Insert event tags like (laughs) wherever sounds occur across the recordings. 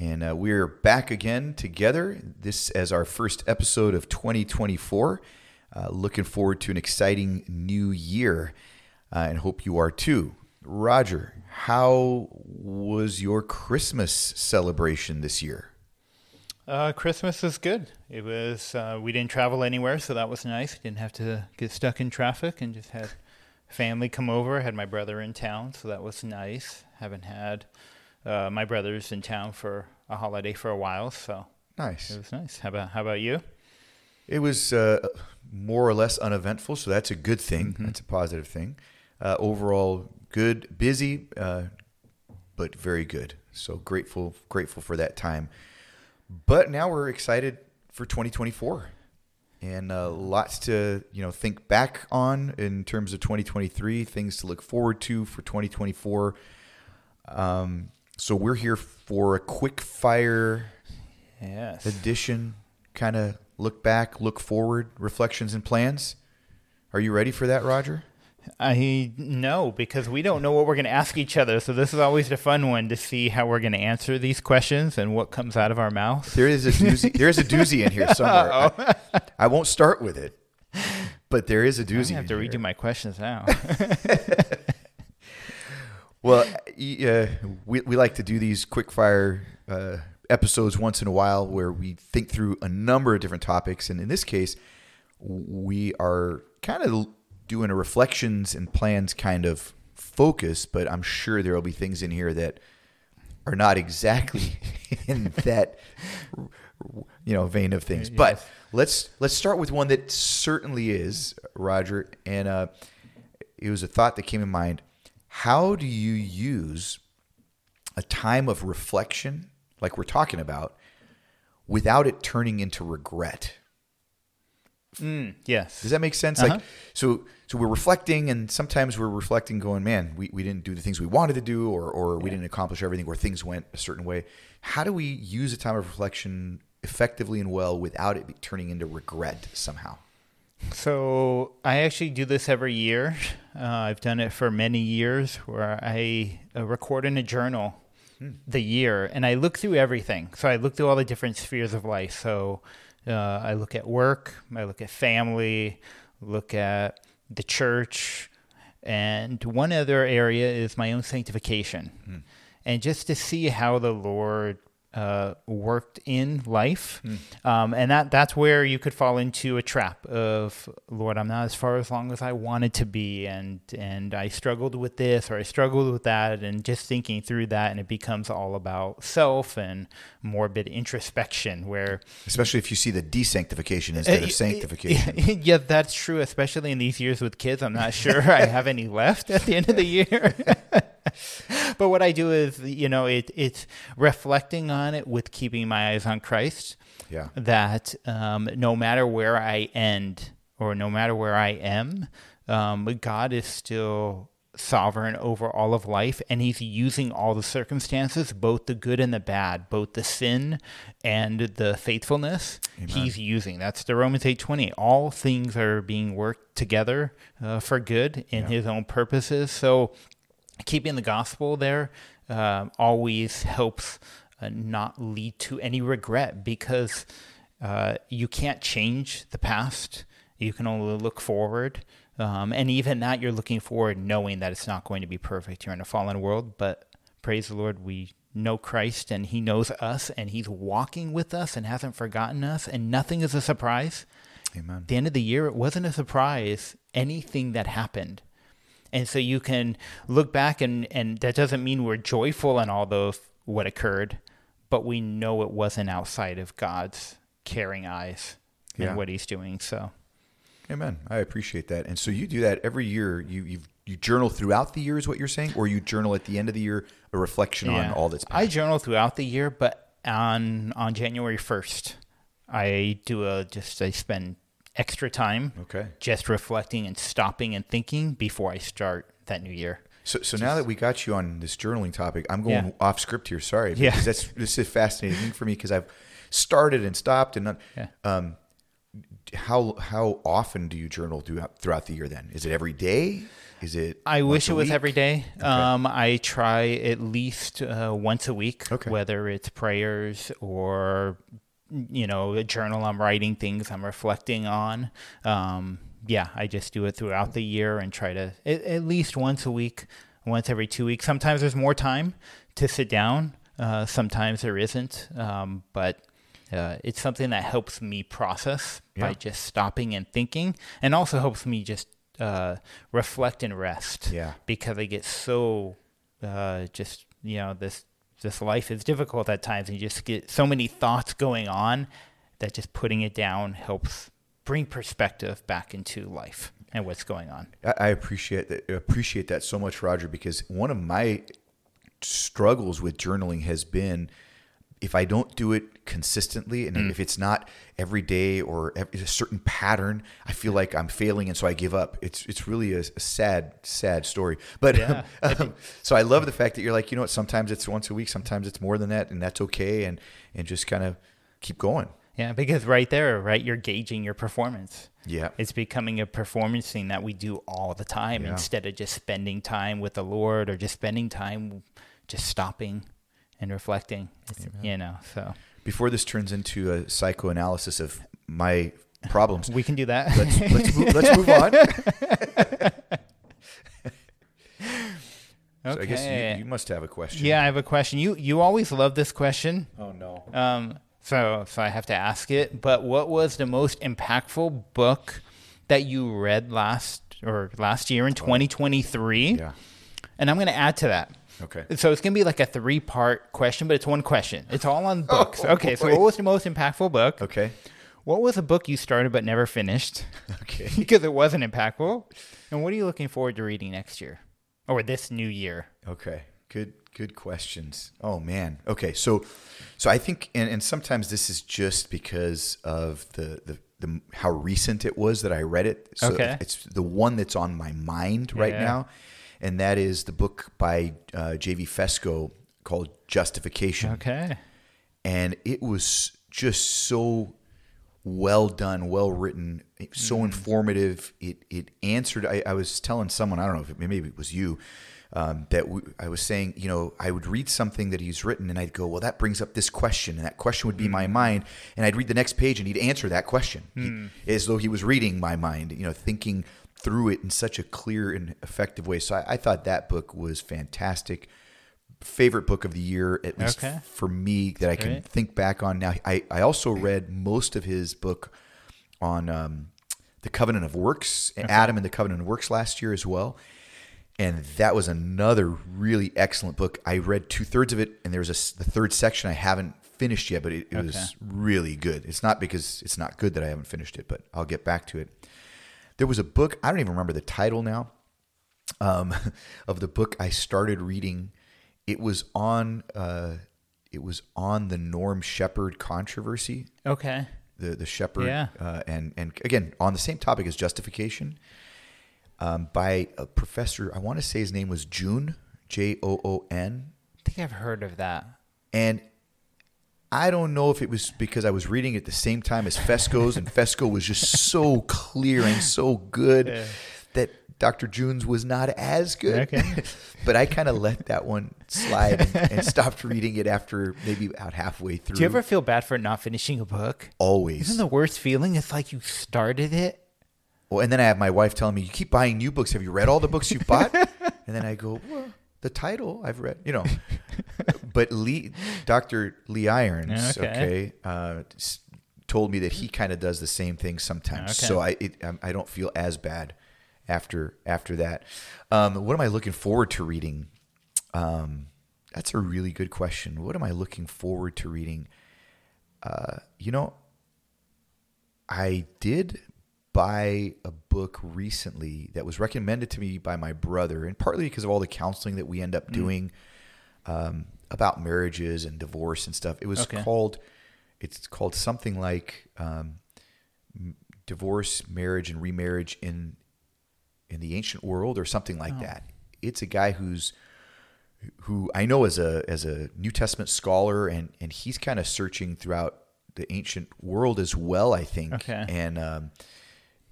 And uh, we're back again together. This as our first episode of 2024. Uh, looking forward to an exciting new year uh, and hope you are too. Roger, how was your Christmas celebration this year? Uh, Christmas was good. It was uh, we didn't travel anywhere, so that was nice. Didn't have to get stuck in traffic, and just had family come over. Had my brother in town, so that was nice. Haven't had uh, my brother's in town for a holiday for a while, so nice. It was nice. How about how about you? It was uh, more or less uneventful, so that's a good thing. Mm-hmm. That's a positive thing. Uh, overall, good, busy, uh, but very good. So grateful, grateful for that time. But now we're excited for 2024 and uh, lots to you know think back on in terms of 2023 things to look forward to for 2024 um, so we're here for a quick fire yes. edition, kind of look back, look forward, reflections and plans. Are you ready for that, Roger? I know because we don't know what we're going to ask each other. So this is always the fun one to see how we're going to answer these questions and what comes out of our mouth. There is a doozy. (laughs) there is a doozy in here somewhere. Oh. I, I, won't start with it, but there is a doozy. I have to read you my questions now. (laughs) (laughs) Well, uh, we, we like to do these quick fire uh, episodes once in a while where we think through a number of different topics. And in this case, we are kind of doing a reflections and plans kind of focus, but I'm sure there will be things in here that are not exactly (laughs) in that you know vein of things. Yes. But let's let's start with one that certainly is Roger, and uh, it was a thought that came in mind how do you use a time of reflection, like we're talking about, without it turning into regret? Mm, yes. Does that make sense? Uh-huh. Like, so, so we're reflecting, and sometimes we're reflecting, going, "Man, we, we didn't do the things we wanted to do, or or we didn't accomplish everything, or things went a certain way." How do we use a time of reflection effectively and well without it turning into regret somehow? So I actually do this every year. Uh, I've done it for many years where I uh, record in a journal hmm. the year and I look through everything. So I look through all the different spheres of life. So uh, I look at work, I look at family, look at the church, and one other area is my own sanctification. Hmm. And just to see how the Lord uh, worked in life, mm. um, and that that's where you could fall into a trap of Lord, I'm not as far as long as I wanted to be, and and I struggled with this or I struggled with that, and just thinking through that, and it becomes all about self and morbid introspection, where especially if you see the desanctification instead uh, of sanctification. (laughs) Yeah, that's true, especially in these years with kids. I'm not sure I have any left at the end of the year. (laughs) but what I do is, you know, it, it's reflecting on it with keeping my eyes on Christ. Yeah. That um, no matter where I end or no matter where I am, um, God is still sovereign over all of life and he's using all the circumstances both the good and the bad both the sin and the faithfulness Amen. he's using that's the romans 8.20 all things are being worked together uh, for good in yeah. his own purposes so keeping the gospel there uh, always helps uh, not lead to any regret because uh, you can't change the past. You can only look forward. Um, and even that, you're looking forward knowing that it's not going to be perfect. You're in a fallen world, but praise the Lord, we know Christ and He knows us and He's walking with us and hasn't forgotten us, and nothing is a surprise. Amen. At the end of the year, it wasn't a surprise anything that happened. And so you can look back and, and that doesn't mean we're joyful in all those what occurred, but we know it wasn't outside of God's caring eyes and yeah. what he's doing. So Amen. I appreciate that. And so you do that every year. You you you journal throughout the year is what you're saying, or you journal at the end of the year a reflection yeah. on all that's. I journal throughout the year, but on on January first, I do a just I spend extra time Okay. just reflecting and stopping and thinking before I start that new year. So, so now that we got you on this journaling topic, I'm going Yeah. off script here. Sorry, Yeah. that's this is a fascinating thing for me because I've started and stopped and not, Yeah. um, how how often do you journal throughout throughout the year? Then is it every day? Is it? I wish it was week? every day. Um, I try at least uh, once a week, Okay. whether it's prayers or you know a journal I'm writing things I'm reflecting on. Um, yeah, I just do it throughout the year and try to at, at least once a week, once every two weeks. Sometimes there's more time to sit down. Uh, sometimes there isn't, um, but uh, it's something that helps me process by just stopping and thinking, and also helps me just uh, reflect and rest Yeah. because I get so uh, just you know this this life is difficult at times, and you just get so many thoughts going on that just putting it down helps bring perspective back into life and what's going on. I, I appreciate that. Appreciate that so much, Roger. Because one of my struggles with journaling has been if I don't do it consistently, and Mm. if it's not every day or a certain pattern, I feel like I'm failing, and so I give up. It's it's really a, a sad, sad story. But Yeah, (laughs) um, so I love the fact that you're like, you know what? Sometimes it's once a week, sometimes it's more than that, and that's okay, and and just kind of keep going. Yeah, because right there, right, you're gauging your performance. Yeah. It's becoming a performance thing that we do all the time Yeah. instead of just spending time with the Lord or just spending time just stopping and reflecting. You know, so Before this turns into a psychoanalysis of my problems, (laughs) we can do that. let's let's move, let's move (laughs) on. So I guess you, you must have a question. yeah, I have a question. You you always love this question. Oh no. Um, so so I have to ask it. But what was the most impactful book that you read last or last year in 2023? Yeah. And I'm going to add to that. Okay. So it's going to be like a three part question, but it's one question. It's all on oh, books. Oh, okay. So what was the most impactful book? Okay. What was a book you started but never finished (laughs) Okay. (laughs) because it wasn't impactful? And what are you looking forward to reading next year or this new year? Okay. Good. Good questions. Oh man. Okay. So, so I think, and, and sometimes this is just because of the, the the how recent it was that I read it. So Okay. It's the one that's on my mind right Yeah. now, and that is the book by uh, J.V. Fesko called Justification. Okay. and it was just so well done, well written, so Mm. informative. It it answered. I, I was telling someone I don't know if it, maybe it was you um, that we, I was saying. You know, I would read something that he's written, and I'd go, "Well, that brings up this question," and that question would be in my Mm. mind, and I'd read the next page, and he'd answer that question He- as though he was reading my mind. You know, thinking through it in such a clear and effective way. So I, I thought that book was fantastic. Favorite book of the year, at least Okay. for me, that I can think back on now. I, I also read most of his book on um, the Covenant of Works, Adam and the Covenant of Works last year as well. And that was another really excellent book. I read two thirds of it, and there's a the third section I haven't finished yet, but it, it was really good. It's not because it's not good that I haven't finished it, but I'll get back to it. There was a book I don't even remember the title now um, (laughs) of the book I started reading. It was on uh, it was on the Norm Shepherd controversy, Okay. the the Shepherd, Yeah. uh, and and again on the same topic as justification, um, by a professor. I want to say his name was June J O O N, I think I've heard of that. and I don't know if it was because I was reading at the same time as Fesko's, and Fesco was just so clear and so good that Dr. June's was not as good. Okay. (laughs) but I kind of let that one slide and, and stopped reading it after maybe about halfway through. Do you ever feel bad for not finishing a book? Always. Isn't the worst feeling? It's like you started it. well, and then I have my wife telling me, "You keep buying new books. Have you read all the books you've bought?" (laughs) and then I go, "Well, the title I've read, you know." (laughs) but Lee, Dr. Lee Irons, Okay. okay, uh, told me that he kind of does the same thing sometimes. Okay. So I it, um, I don't feel as bad after after that. Um, what am I looking forward to reading? Um, that's a really good question. What am I looking forward to reading? Uh, you know, I did buy a book recently that was recommended to me by my brother, and partly because of all the counseling that we end Mm. up doing um, about marriages and divorce and stuff. It was Okay. called it's called something like um, divorce, marriage, and remarriage in in the ancient world, or something like that. It's a guy who's who I know as a as a New Testament scholar, and and he's kind of searching throughout the ancient world as well. I think, Okay. and um,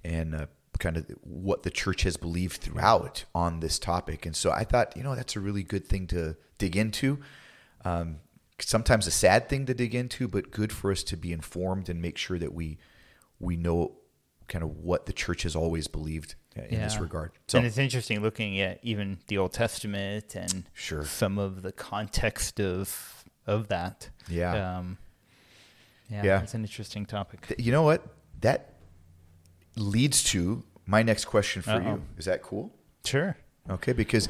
and uh, kind of what the church has believed throughout on this topic. And so I thought, you know, that's a really good thing to dig into. Um, sometimes a sad thing to dig into, but good for us to be informed and make sure that we we know kind of what the church has always believed in this regard. So and it's interesting looking at even the Old Testament and Sure. some of the context of of that. Yeah. Um, yeah, Yeah. it's an interesting topic. you know what that leads to my next question for Uh-oh. you. Is that cool? Sure. Okay, because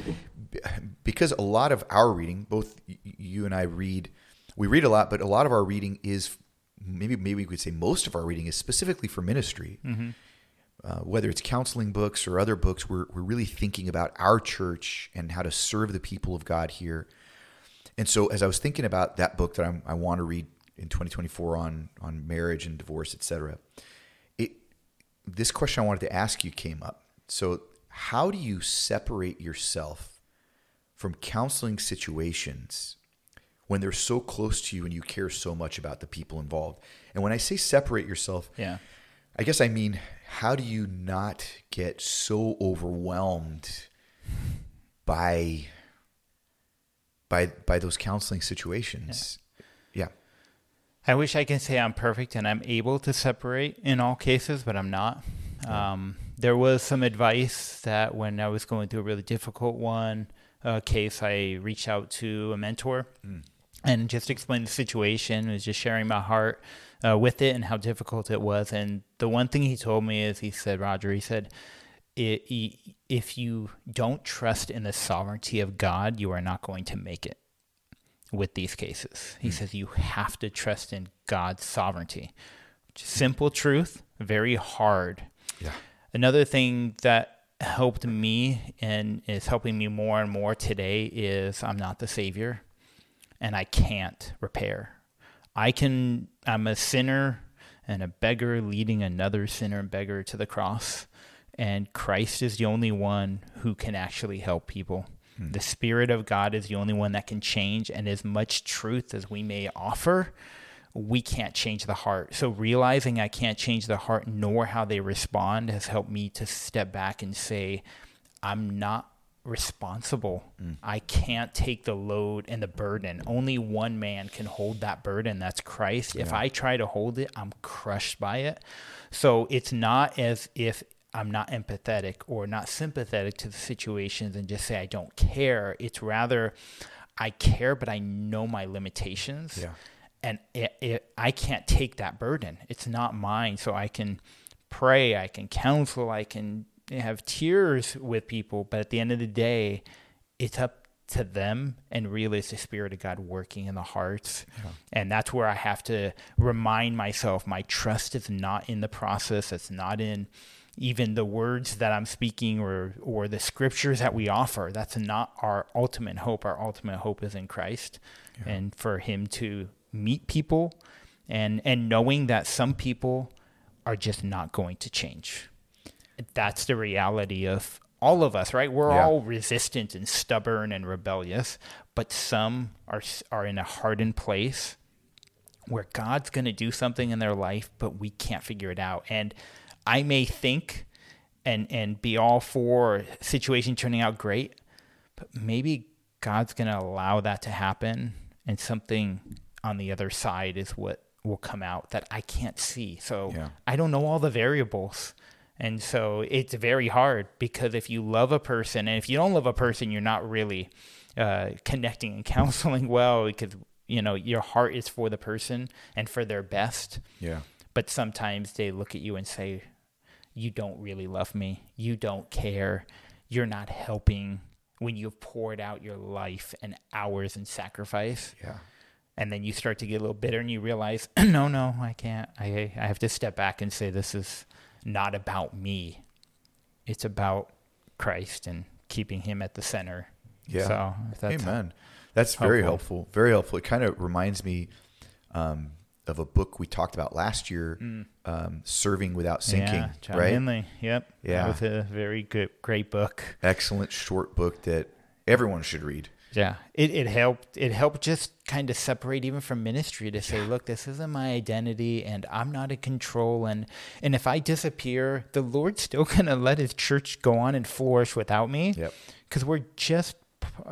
because a lot of our reading, both you and I read, we read a lot, but a lot of our reading is maybe maybe we could say most of our reading is specifically for ministry. Uh, whether it's counseling books or other books, we're we're really thinking about our church and how to serve the people of God here. And so, as I was thinking about that book that I'm, I want to read in 2024 on on marriage and divorce, etc., this question I wanted to ask you came up. So, how do you separate yourself from counseling situations when they're so close to you and you care so much about the people involved? And when I say separate yourself, Yeah. I guess I mean, how do you not get so overwhelmed by by by those counseling situations? Yeah. I wish I can say I'm perfect and I'm able to separate in all cases, but I'm not. Um, there was some advice that when I was going through a really difficult one uh, case, I reached out to a mentor and just explained the situation. Was just sharing my heart uh, with it and how difficult it was. And the one thing he told me is, he said, Roger, he said, "I- i- if you don't trust in the sovereignty of God, you are not going to make it with these cases. He hmm. says you have to trust in God's sovereignty. Simple truth, very hard. Yeah. Another thing that helped me and is helping me more and more today is I'm not the savior and I can't repair. I can I'm a sinner and a beggar leading another sinner and beggar to the cross and Christ is the only one who can actually help people. The spirit of God is the only one that can change and as much truth as we may offer, we can't change the heart. So realizing I can't change the heart nor how they respond has helped me to step back and say, I'm not responsible. Mm. I can't take the load and the burden. Only one man can hold that burden. That's Christ. If I try to hold it, I'm crushed by it. So it's not as if I'm not empathetic or not sympathetic to the situations and just say I don't care. It's rather I care, but I know my limitations Yeah. and it, it, I can't take that burden. It's not mine. So I can pray, I can counsel, I can have tears with people, but at the end of the day, it's up to them and really it's the spirit of God working in the hearts. And that's where I have to remind myself my trust is not in the process, it's not in even the words that I'm speaking or or the scriptures that we offer. That's not our ultimate hope. Our ultimate hope is in Christ and for him to meet people and and knowing that some people are just not going to change. That's the reality of all of us, right? We're Yeah. all resistant and stubborn and rebellious, but some are are in a hardened place where God's going to do something in their life, but we can't figure it out. And I may think and and be all for situation turning out great, but maybe God's going to allow that to happen and something on the other side is what will come out that I can't see. So Yeah. I don't know all the variables. And so it's very hard because if you love a person and if you don't love a person, you're not really uh, connecting and (laughs) counseling well because, you know, your heart is for the person and for their best. Yeah. But sometimes they look at you and say, You don't really love me. You don't care. You're not helping when you've poured out your life and hours and sacrifice. Yeah. And then you start to get a little bitter and you realize, (clears throat) No, no, I can't. I, I have to step back and say, This is not about me. It's about Christ and keeping him at the center. Yeah. So that's Amen. That's very helpful. helpful. Very helpful. It kind of reminds me um, of a book we talked about last year, um, "Serving Without Sinking." Mm. yeah, John right? Hindley. Yep. Yeah. Was a very good, great book. Excellent short book that everyone should read. Yeah, it, it helped. It helped just kind of separate even from ministry to say, look, this isn't my identity, and I'm not in control. And and if I disappear, the Lord's still (laughs) gonna let His church go on and flourish without me. Yep. Because we're just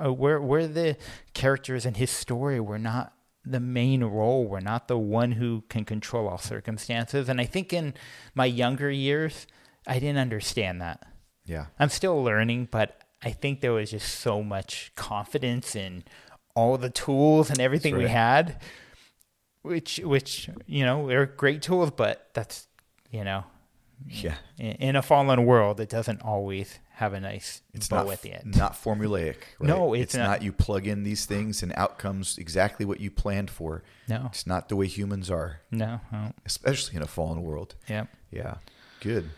uh, we're we're the characters in His story. We're not the main role. We're not the one who can control all circumstances. And I think in my younger years, I didn't understand that. Yeah. I'm still learning, but I think there was just so much confidence in all the tools and everything we had, which which you know they're great tools, but that's you know Yeah. in, in a fallen world, it doesn't always have a nice It's bow not at the end. not formulaic. Right? No, it's it's not. not. You plug in these things and out comes exactly what you planned for. No, It's not the way humans are, no, no. especially in a fallen world. yeah. Yeah. Good.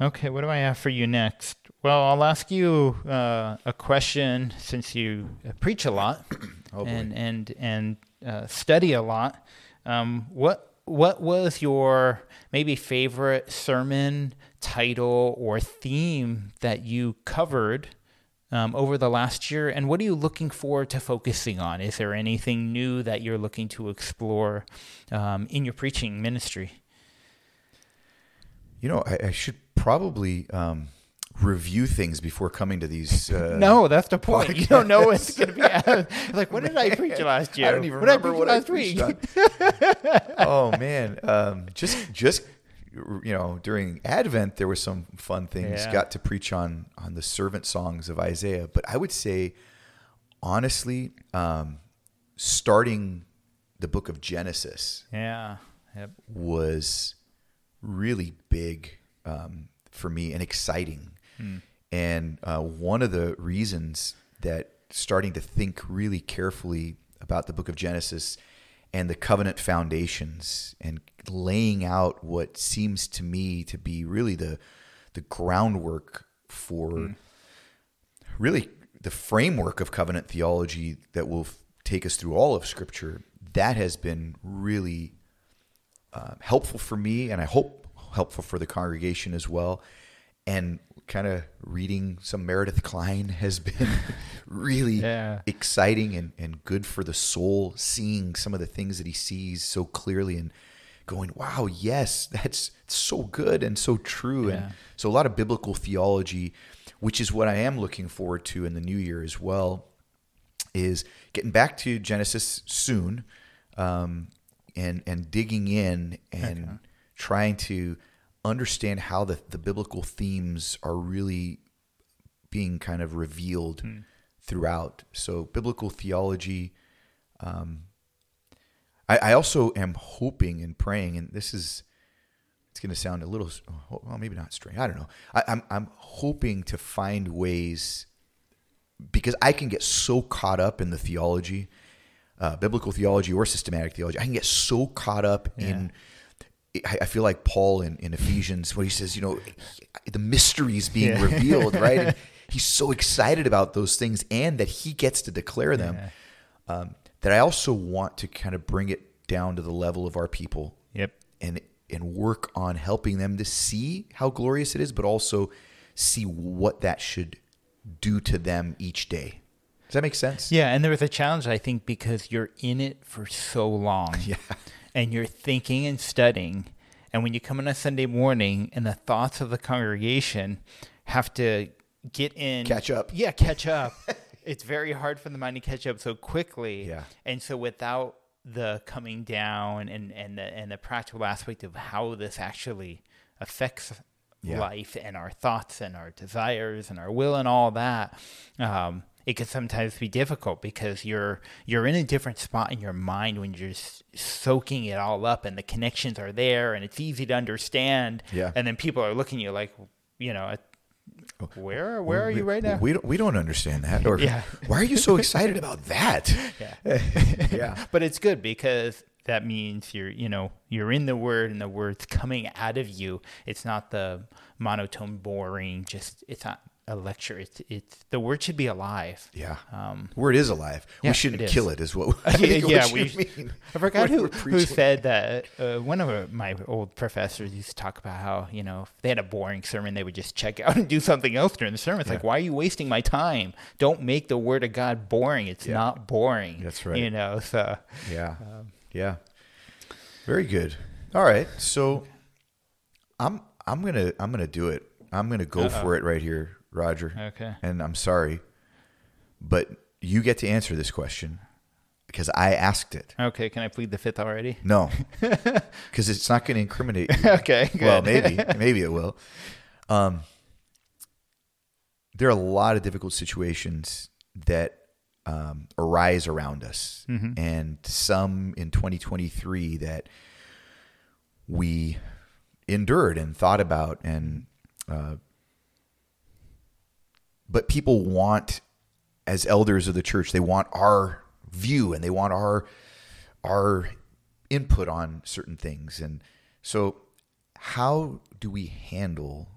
Okay, what do I have for you next? Well, I'll ask you uh, a question since you uh, preach a lot (clears throat) Oh, and and and uh, study a lot. Um, what what was your maybe favorite sermon title or theme that you covered um, over the last year, and what are you looking forward to focusing on? Is there anything new that you're looking to explore um, in your preaching ministry? You know, I, I should probably um, review things before coming to these. (laughs) Uh, No, that's the point. You don't know what's going to be. (laughs) like, what did I preach last year? I don't even what remember preach what I preached week? (laughs) oh man, um, just just you know, during Advent there were some fun things. Yeah. Got to preach on on the servant songs of Isaiah, but I would say, honestly, um, starting the book of Genesis yeah. Yep. was really big um, for me and exciting. And uh, one of the reasons that starting to think really carefully about the book of Genesis and the covenant foundations and laying out what seems to me to be really the the groundwork for really the framework of covenant theology that will f- take us through all of scripture that has been really uh, helpful for me and I hope helpful for the congregation as well. And kind of reading some Meredith Kline has been (laughs) really Yeah. exciting and, and good for the soul, seeing some of the things that he sees so clearly and going, wow, yes, that's so good and so true. Yeah. And so a lot of biblical theology, which is what I am looking forward to in the new year as well is getting back to Genesis soon, um, and and digging in and trying to understand how the, the biblical themes are really being kind of revealed throughout. So biblical theology. Um, I, I also am hoping and praying, and this is it's going to sound a little well, maybe not strange. I don't know. I, I'm I'm hoping to find ways because I can get so caught up in the theology, uh, biblical theology or systematic theology. I can get so caught up in. I feel like Paul in, in Ephesians, where he says, you know, the mysteries being Yeah. revealed, right? And (laughs) he's so excited about those things and that he gets to declare them. Um, that I also want to kind of bring it down to the level of our people Yep. and and work on helping them to see how glorious it is, but also see what that should do to them each day. Does that make sense? Yeah, and there was a challenge I think because you're in it for so long. (laughs) Yeah. And you're thinking and studying, and when you come on a Sunday morning and the thoughts of the congregation have to get in Catch up. Yeah, catch up. (laughs) it's very hard for the mind to catch up so quickly. Yeah. And so without the coming down and and the and the practical aspect of how this actually affects Yeah. life and our thoughts and our desires and our will and all that um, it can sometimes be difficult because you're you're in a different spot in your mind when you're soaking it all up and the connections are there and it's easy to understand Yeah. and then people are looking at you like you know where where are you right now We don't we don't understand that. Or Yeah. why are you so excited about that? (laughs) yeah (laughs) yeah. but it's good because that means you're you know you're in the word and the word's coming out of you it's not the monotone boring just it's not a lecture. It's it's the word should be alive. Yeah. Um, Word is alive. yeah, we shouldn't it kill it, is what (laughs) I yeah, yeah, we- mean. I forgot who, who said that. Uh, one of my old professors used to talk about how you know if they had a boring sermon, they would just check out and do something else during the sermon. It's like, why are you wasting my time? Don't make the word of God boring. It's Yeah. not boring. That's right. You know, so Yeah. Um, yeah. Very good. All right. So I'm I'm gonna I'm gonna do it. I'm gonna go for it right here, Roger. okay. And I'm sorry, but you get to answer this question because I asked it. Okay, can I plead the fifth already? No, (laughs) because it's not going to incriminate you. (laughs) okay, good. well, maybe, (laughs) maybe it will. Um, there are a lot of difficult situations that um, arise around us, Mhm. and some in 2023 that we endured and thought about, and uh, but people want, as elders of the church, they want our view and they want our our input on certain things, and so how do we handle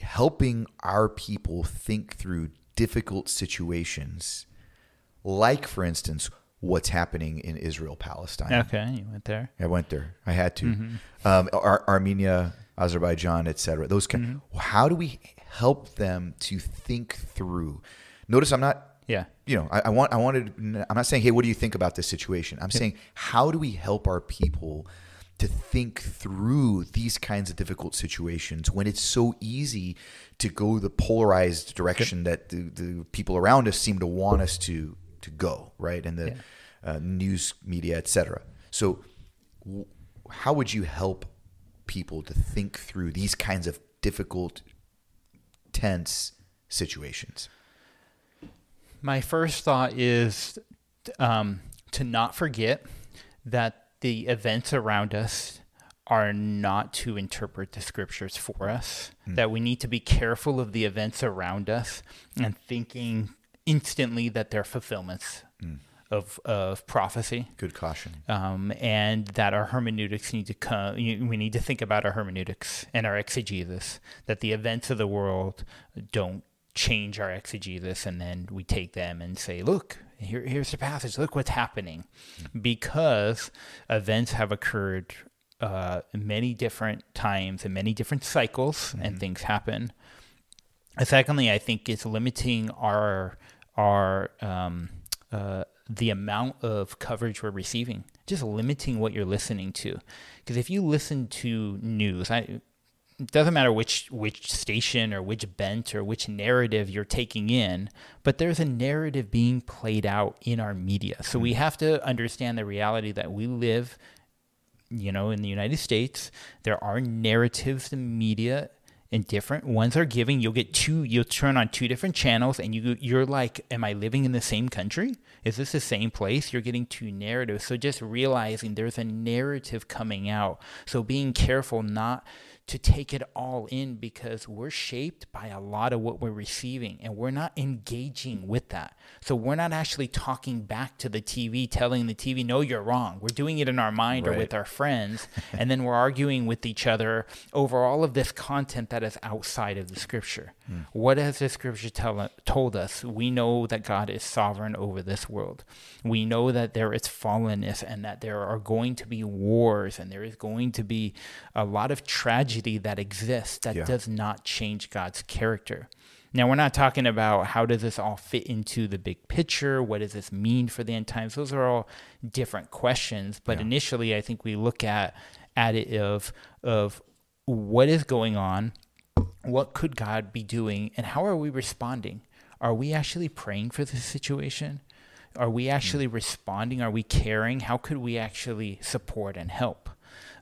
helping our people think through difficult situations, like, for instance, what's happening in Israel Palestine? Okay, you went there. I went there. I had to. Mm-hmm. Um, Ar- Armenia, Azerbaijan, etc. Those kind. Mm-hmm. How do we help them to think through? Notice I'm not. Yeah. You know, I, I want. I wanted. I'm not saying, hey, what do you think about this situation? I'm saying, how do we help our people to think through these kinds of difficult situations when it's so easy to go the polarized direction that the, the people around us seem to want us to to go, right? And the uh, news media, etc. So, w- how would you help people to think through these kinds of difficult, tense situations? My first thought is um, to not forget that the events around us are not to interpret the scriptures for us, that we need to be careful of the events around us and thinking instantly that they're fulfillments of, of prophecy. Good caution. Um, and that our hermeneutics need to come. We need to think about our hermeneutics and our exegesis. That the events of the world don't change our exegesis, and then we take them and say, "Look, here, here's the passage. Look what's happening," because events have occurred uh, many different times and many different cycles, and things happen. Uh, Secondly, I think it's limiting our our um, uh, the amount of coverage we're receiving. Just limiting what you're listening to, because if you listen to news, I, it doesn't matter which which station or which bent or which narrative you're taking in, but there's a narrative being played out in our media. So we hmm. have to understand the reality that we live you know, in the United States, there are narratives in media and different ones are giving. You'll get two. You'll turn on two different channels, and you you're like, "Am I living in the same country? Is this the same place?" You're getting two narratives. So just realizing there's a narrative coming out. So being careful not to take it all in because we're shaped by a lot of what we're receiving and we're not engaging with that. So we're not actually talking back to the TV, telling the TV, no, you're wrong. We're doing it in our mind or with our friends. (laughs) and then we're arguing with each other over all of this content that is outside of the scripture. Hmm. What has the scripture tell, told us? We know that God is sovereign over this world. We know that there is fallenness and that there are going to be wars and there is going to be a lot of tragedy that exists that Yeah. does not change God's character. Now, we're not talking about how does this all fit into the big picture? What does this mean for the end times? Those are all different questions. But Yeah. initially, I think we look at at it of of what is going on, what could God be doing, and how are we responding? Are we actually praying for this situation? Are we hmm. actually responding? Are we caring? How could we actually support and help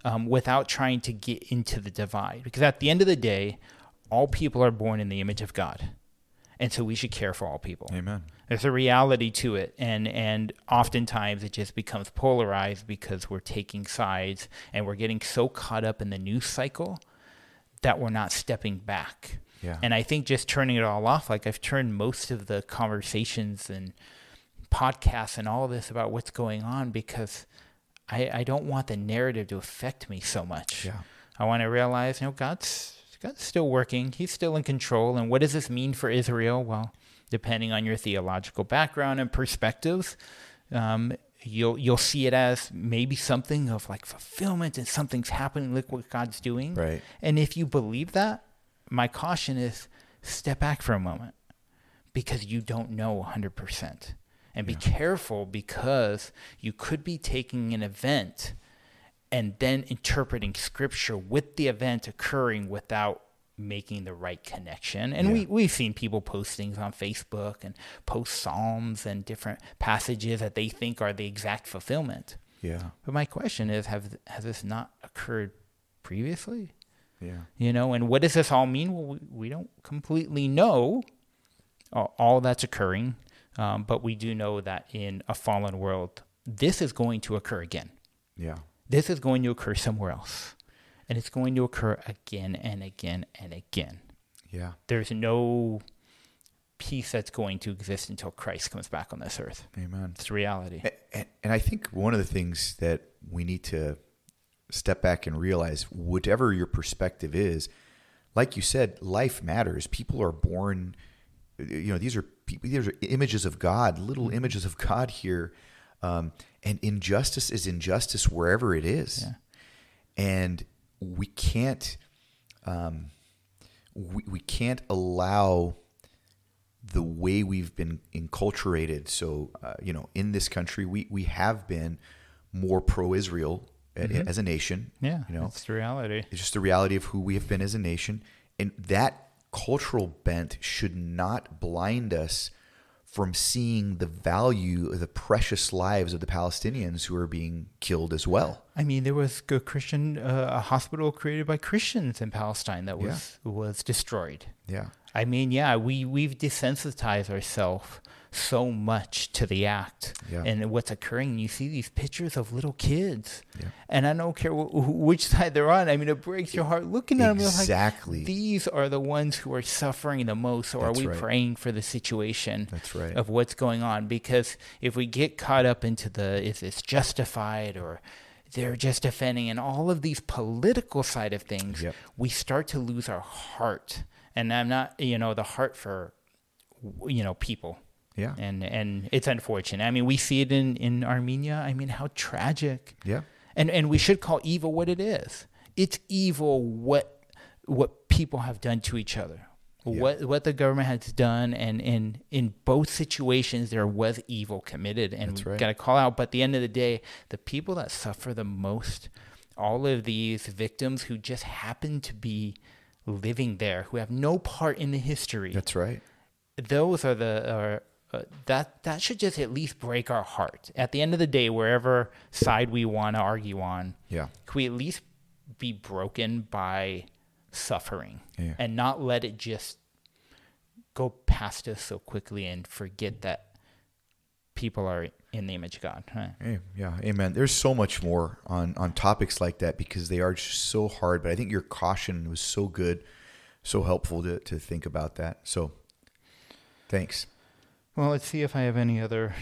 um, without trying to get into the divide? Because at the end of the day, all people are born in the image of God. And so we should care for all people. Amen. There's a reality to it, and and oftentimes it just becomes polarized because we're taking sides and we're getting so caught up in the news cycle that we're not stepping back. Yeah. And I think just turning it all off, like I've turned most of the conversations and podcasts and all of this about what's going on because I, I don't want the narrative to affect me so much. Yeah. I want to realize, you know, God's God's still working. He's still in control. And what does this mean for Israel? Well, depending on your theological background and perspectives, um, you'll you'll see it as maybe something of like fulfillment and something's happening. Look what God's doing. Right. And if you believe that, my caution is step back for a moment because you don't know 100%. And be careful because you could be taking an event and then interpreting scripture with the event occurring without making the right connection. And Yeah. we, we've seen people post things on Facebook and post Psalms and different passages that they think are the exact fulfillment. Yeah. But my question is, have has this not occurred previously? Yeah. You know, and what does this all mean? Well, we, we don't completely know all, all that's occurring, um, but we do know that in a fallen world, this is going to occur again. Yeah. This is going to occur somewhere else, and it's going to occur again and again and again. Yeah. There's no peace that's going to exist until Christ comes back on this earth. Amen. It's reality. And, and I think one of the things that we need to step back and realize, whatever your perspective is, like you said, life matters. People are born, you know, these are people, these are images of God, little images of God here. Um, and injustice is injustice wherever it is. Yeah. And we can't, um, we, we can't allow the way we've been enculturated. So, uh, you know, in this country, we, we have been more pro Israel as a nation. Yeah, You know, it's the reality. it's just the reality of who we have been as a nation. And that cultural bent should not blind us from seeing the value of the precious lives of the Palestinians who are being killed as well. I mean, there was a Christian, uh, a hospital created by Christians in Palestine that was was destroyed. Yeah. I mean, yeah, we we've desensitized ourselves so much to the act Yeah. and what's occurring. You see these pictures of little kids, Yeah. and I don't care wh- wh- which (laughs) side they're on. I mean, it breaks your heart looking at them. You're like, Exactly. these are the ones who are suffering the most. So That's are we right. praying for the situation? That's right. Of what's going on? Because if we get caught up into the is this justified or they're just defending and all of these political side of things, Yep. we start to lose our heart. And I'm not, you know, the heart for, you know, people. Yeah. And and it's unfortunate. I mean, we see it in in Armenia. I mean, how tragic. Yeah. And and we should call evil what it is. It's evil what what people have done to each other. Yeah. What what the government has done and in in both situations there was evil committed and right. got to call out but at the end of the day the people that suffer the most all of these victims who just happen to be living there who have no part in the history That's right. those are the are, uh, that that should just at least break our heart. At the end of the day, wherever side we want to argue on, Yeah. can we at least be broken by suffering Yeah. and not let it just go past us so quickly and forget that people are in the image of God. Huh? Yeah, amen. There's so much more on on topics like that because they are just so hard. But I think your caution was so good, so helpful to to think about that. So, thanks. Well, let's see if I have any other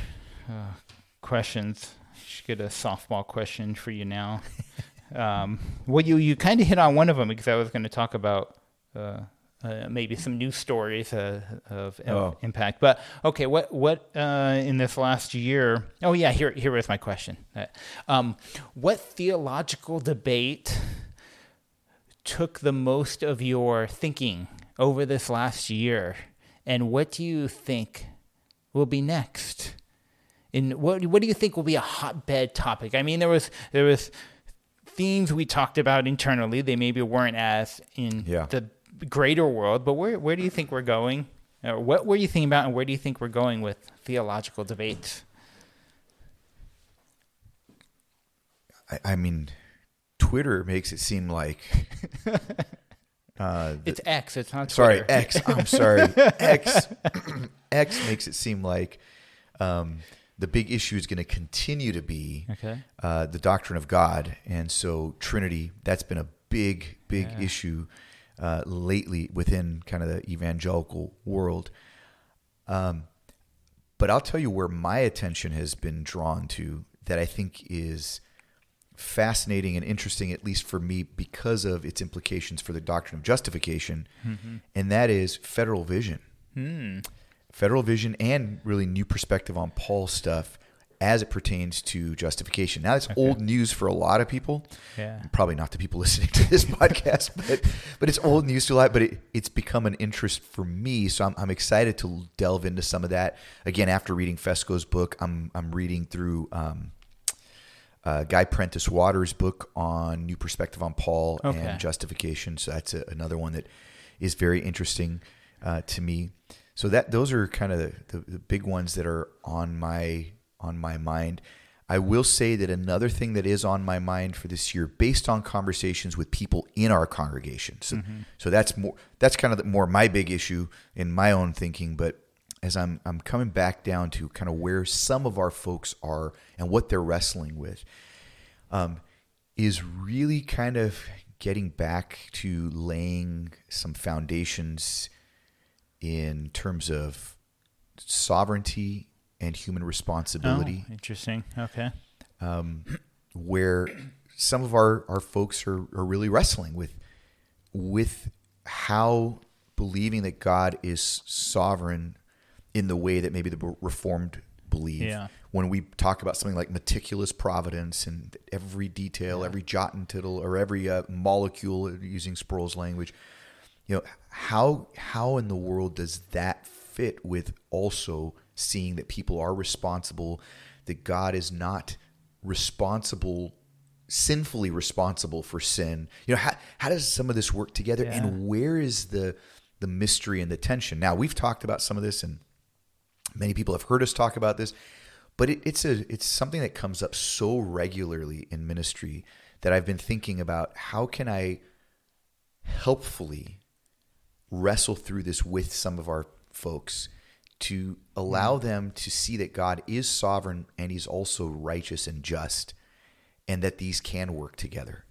uh, questions. I should get a softball question for you now. (laughs) um, well, you you kind of hit on one of them because I was going to talk about uh, uh, maybe some news stories uh, of Oh. impact. But okay, what what uh, in this last year? Oh yeah, here here was my question. Uh, um, what theological debate took the most of your thinking over this last year, and what do you think will be next? And what what do you think will be a hotbed topic? I mean, there was there was themes we talked about internally. They maybe weren't as in Yeah. the greater world, but where where do you think we're going? Or what were you thinking about, and where do you think we're going with theological debates? I, I mean, Twitter makes it seem like. (laughs) Uh, the- It's X. It's not sorry, X. I'm sorry, (laughs) X. (clears throat) X makes it seem like um, the big issue is going to continue to be Okay. uh, the doctrine of God, and so Trinity. That's been a big, big Yeah. issue uh, lately within kind of the evangelical world. Um, but I'll tell you where my attention has been drawn to that I think is fascinating and interesting, at least for me, because of its implications for the doctrine of justification, and that is federal vision. Federal vision and really new perspective on Paul stuff as it pertains to justification. Now, that's old news for a lot of people. Yeah. Probably not the people (laughs) listening to this podcast, but but it's old news to a lot. But it, it's become an interest for me, so I'm, I'm excited to delve into some of that. Again, after reading Fesko's book, I'm I'm reading through um, uh, Guy Prentiss Waters' book on New Perspective on Paul Okay. and Justification. So that's a, another one that is very interesting uh, to me. So that those are kind of the, the, the big ones that are on my on my mind. I will say that another thing that is on my mind for this year, based on conversations with people in our congregation, so, so that's more that's kind of the, more my big issue in my own thinking. But as I'm I'm coming back down to kind of where some of our folks are and what they're wrestling with, um, is really kind of getting back to laying some foundations in terms of sovereignty and human responsibility Oh, interesting. Okay. where some of our, our folks are, are really wrestling with with how believing that God is sovereign in the way that maybe the reformed believe. Yeah. When we talk about something like meticulous providence and every detail, every jot and tittle, or every uh, molecule, using Sproul's language, you know, how how in the world does that fit with also seeing that people are responsible, that God is not responsible sinfully responsible for sin? You know how, how does some of this work together? Yeah. and where is the the mystery and the tension? Now we've talked about some of this and many people have heard us talk about this but it, it's a it's something that comes up so regularly in ministry that i've been thinking about how can i helpfully wrestle through this with some of our folks to allow mm. them to see that God is sovereign and he's also righteous and just and that these can work together.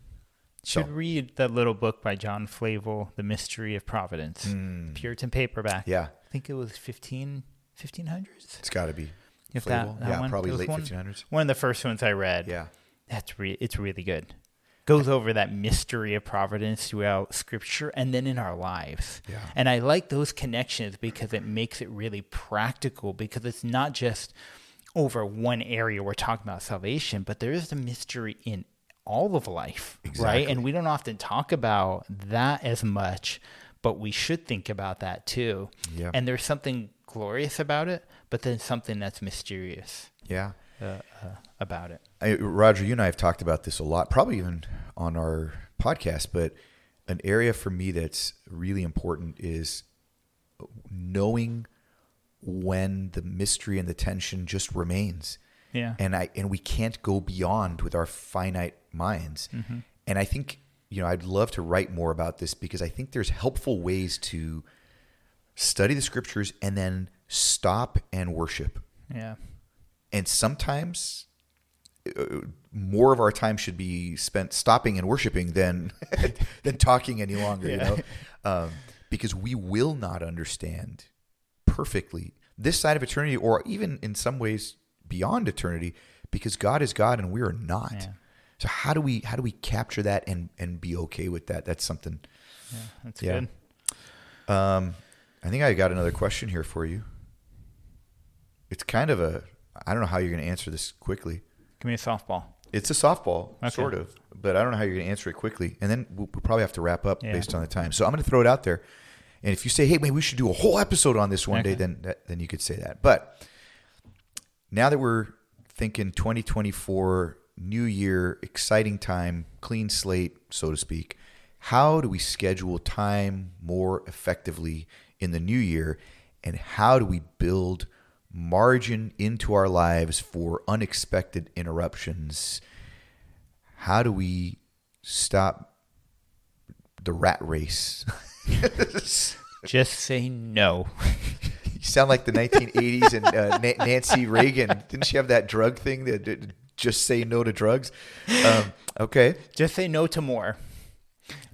Should So- read that little book by John Flavel, The Mystery of Providence. Mm. Puritan paperback. Yeah. I think it was 15, 1500s. It's got to be. If Flavel. that, that yeah, one. probably late one, 1500s. One of the first ones I read. Yeah. That's re- it's really good. Goes over that mystery of providence throughout scripture and then in our lives. Yeah. And I like those connections because it makes it really practical because it's not just over one area we're talking about salvation, but there is a mystery in all of life, Exactly. right? And we don't often talk about that as much, but we should think about that too. Yeah. And there's something glorious about it, but then something that's mysterious Yeah. uh, uh, about it. I, Roger, you and I have talked about this a lot, probably even on our podcast, but an area for me that's really important is knowing when the mystery and the tension just remains. Yeah. And I and we can't go beyond with our finite minds. Mm-hmm. And I think, you know, I'd love to write more about this because I think there's helpful ways to study the scriptures and then stop and worship Yeah. and sometimes more of our time should be spent stopping and worshiping than (laughs) than talking any longer you know um, because we will not understand perfectly this side of eternity or even in some ways beyond eternity because God is God and we are not Yeah. so how do we how do we capture that and and be okay with that that's something That's Yeah. good. um, I think I got another question here for you it's kind of a I don't know how you're going to answer this quickly Give me a softball. It's a softball, Okay. sort of, but I don't know how you're going to answer it quickly. And then we'll, we'll probably have to wrap up Yeah. based on the time. So I'm going to throw it out there. And if you say, "Hey, maybe we should do a whole episode on this one day," then that, then you could say that. But now that we're thinking 2024, new year, exciting time, clean slate, so to speak, how do we schedule time more effectively in the new year, and how do we build margin into our lives for unexpected interruptions? How do we stop the rat race? (laughs) Just say no. (laughs) You sound like the 1980s and uh, Na- Nancy Reagan. Didn't she have that drug thing that just say no to drugs? Um, okay. Just say no to more.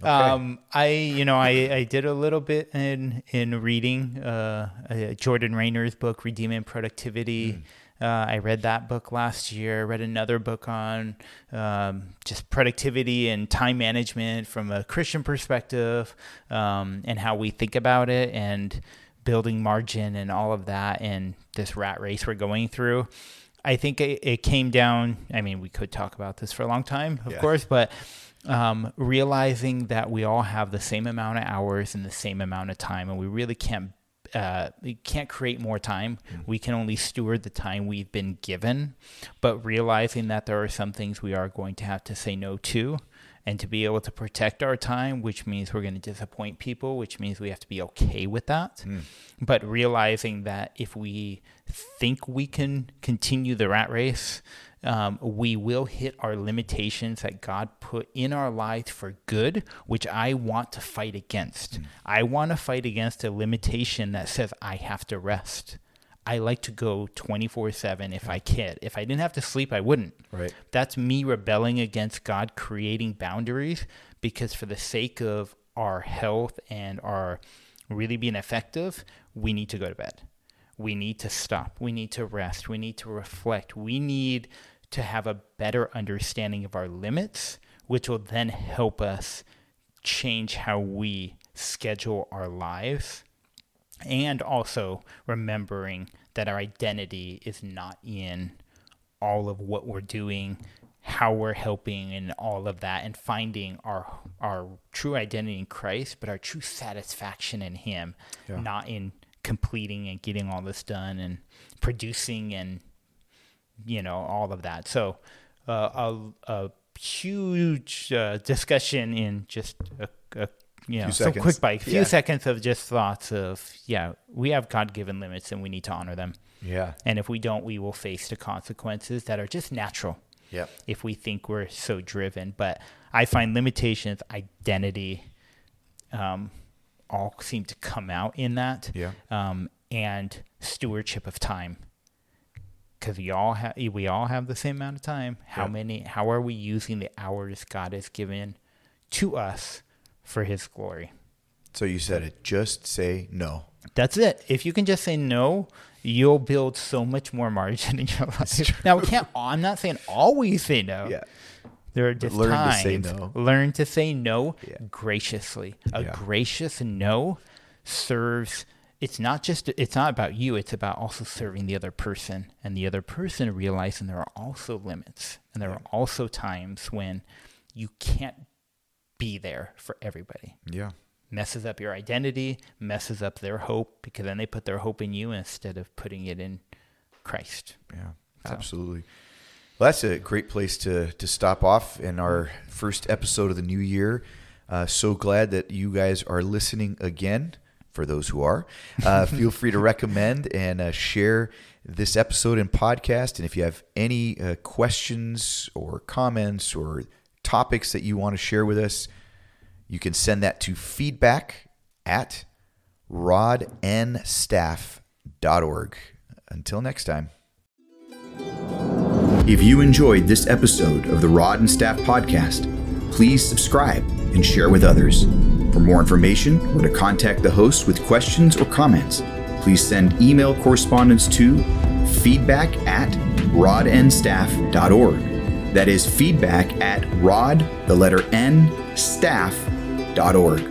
Um, I, you know, I, I did a little bit in in reading uh, uh, Jordan Raynor's book, Redeeming Productivity. Uh, I read that book last year. Read another book on um, just productivity and time management from a Christian perspective um, and how we think about it and building margin and all of that and this rat race we're going through. I think it, it came down. I mean, we could talk about this for a long time, of Yeah. course, but um, realizing that we all have the same amount of hours and the same amount of time, and we really can't uh, we can't create more time. We can only steward the time we've been given, but realizing that there are some things we are going to have to say no to. And to be able to protect our time, which means we're going to disappoint people, which means we have to be okay with that. But realizing that if we think we can continue the rat race, um, we will hit our limitations that God put in our lives for good, which I want to fight against. I want to fight against a limitation that says I have to rest. I like to go 24 7 if I can. If I didn't have to sleep, I wouldn't. Right. That's me rebelling against God creating boundaries because, for the sake of our health and our really being effective, we need to go to bed. We need to stop. We need to rest. We need to reflect. We need to have a better understanding of our limits, which will then help us change how we schedule our lives. And also remembering that our identity is not in all of what we're doing, how we're helping, and all of that, and finding our our true identity in Christ, but our true satisfaction in Him, Yeah. not in completing and getting all this done and producing and you know all of that. So uh, a, a huge uh, discussion in just a, a you know some quick bite, few Yeah. seconds of just thoughts of yeah, we have God given limits and we need to honor them. Yeah. And if we don't, we will face the consequences that are just natural Yeah. if we think we're so driven. But I find limitations, identity, um, all seem to come out in that. Yeah. Um, and stewardship of time. Because we all have we all have the same amount of time. How Yeah. many? How are we using the hours God has given to us for His glory? So you said it. Just say no. That's it. If you can just say no, you'll build so much more margin in your (laughs) life. Now we can't. I'm not saying always say no. Yeah. There are just learn to say no. Learn to say no Yeah. graciously. A Yeah. gracious no serves. It's not just. It's not about you. It's about also serving the other person, and the other person realizing there are also limits, and there are also times when you can't be there for everybody. Yeah. Messes up your identity, messes up their hope because then they put their hope in you instead of putting it in Christ. Yeah, So. absolutely. Well, that's a great place to to stop off in our first episode of the new year. Uh, so glad that you guys are listening again. For those who are, uh, (laughs) feel free to recommend and uh, share this episode and podcast. And if you have any uh, questions or comments or topics that you want to share with us, you can send that to feedback at rodnstaff.org. Until next time. If you enjoyed this episode of the Rod and Staff podcast, please subscribe and share with others. For more information or to contact the host with questions or comments, please send email correspondence to feedback at rodnstaff.org. That is feedback at rod, the letter N, staff.org.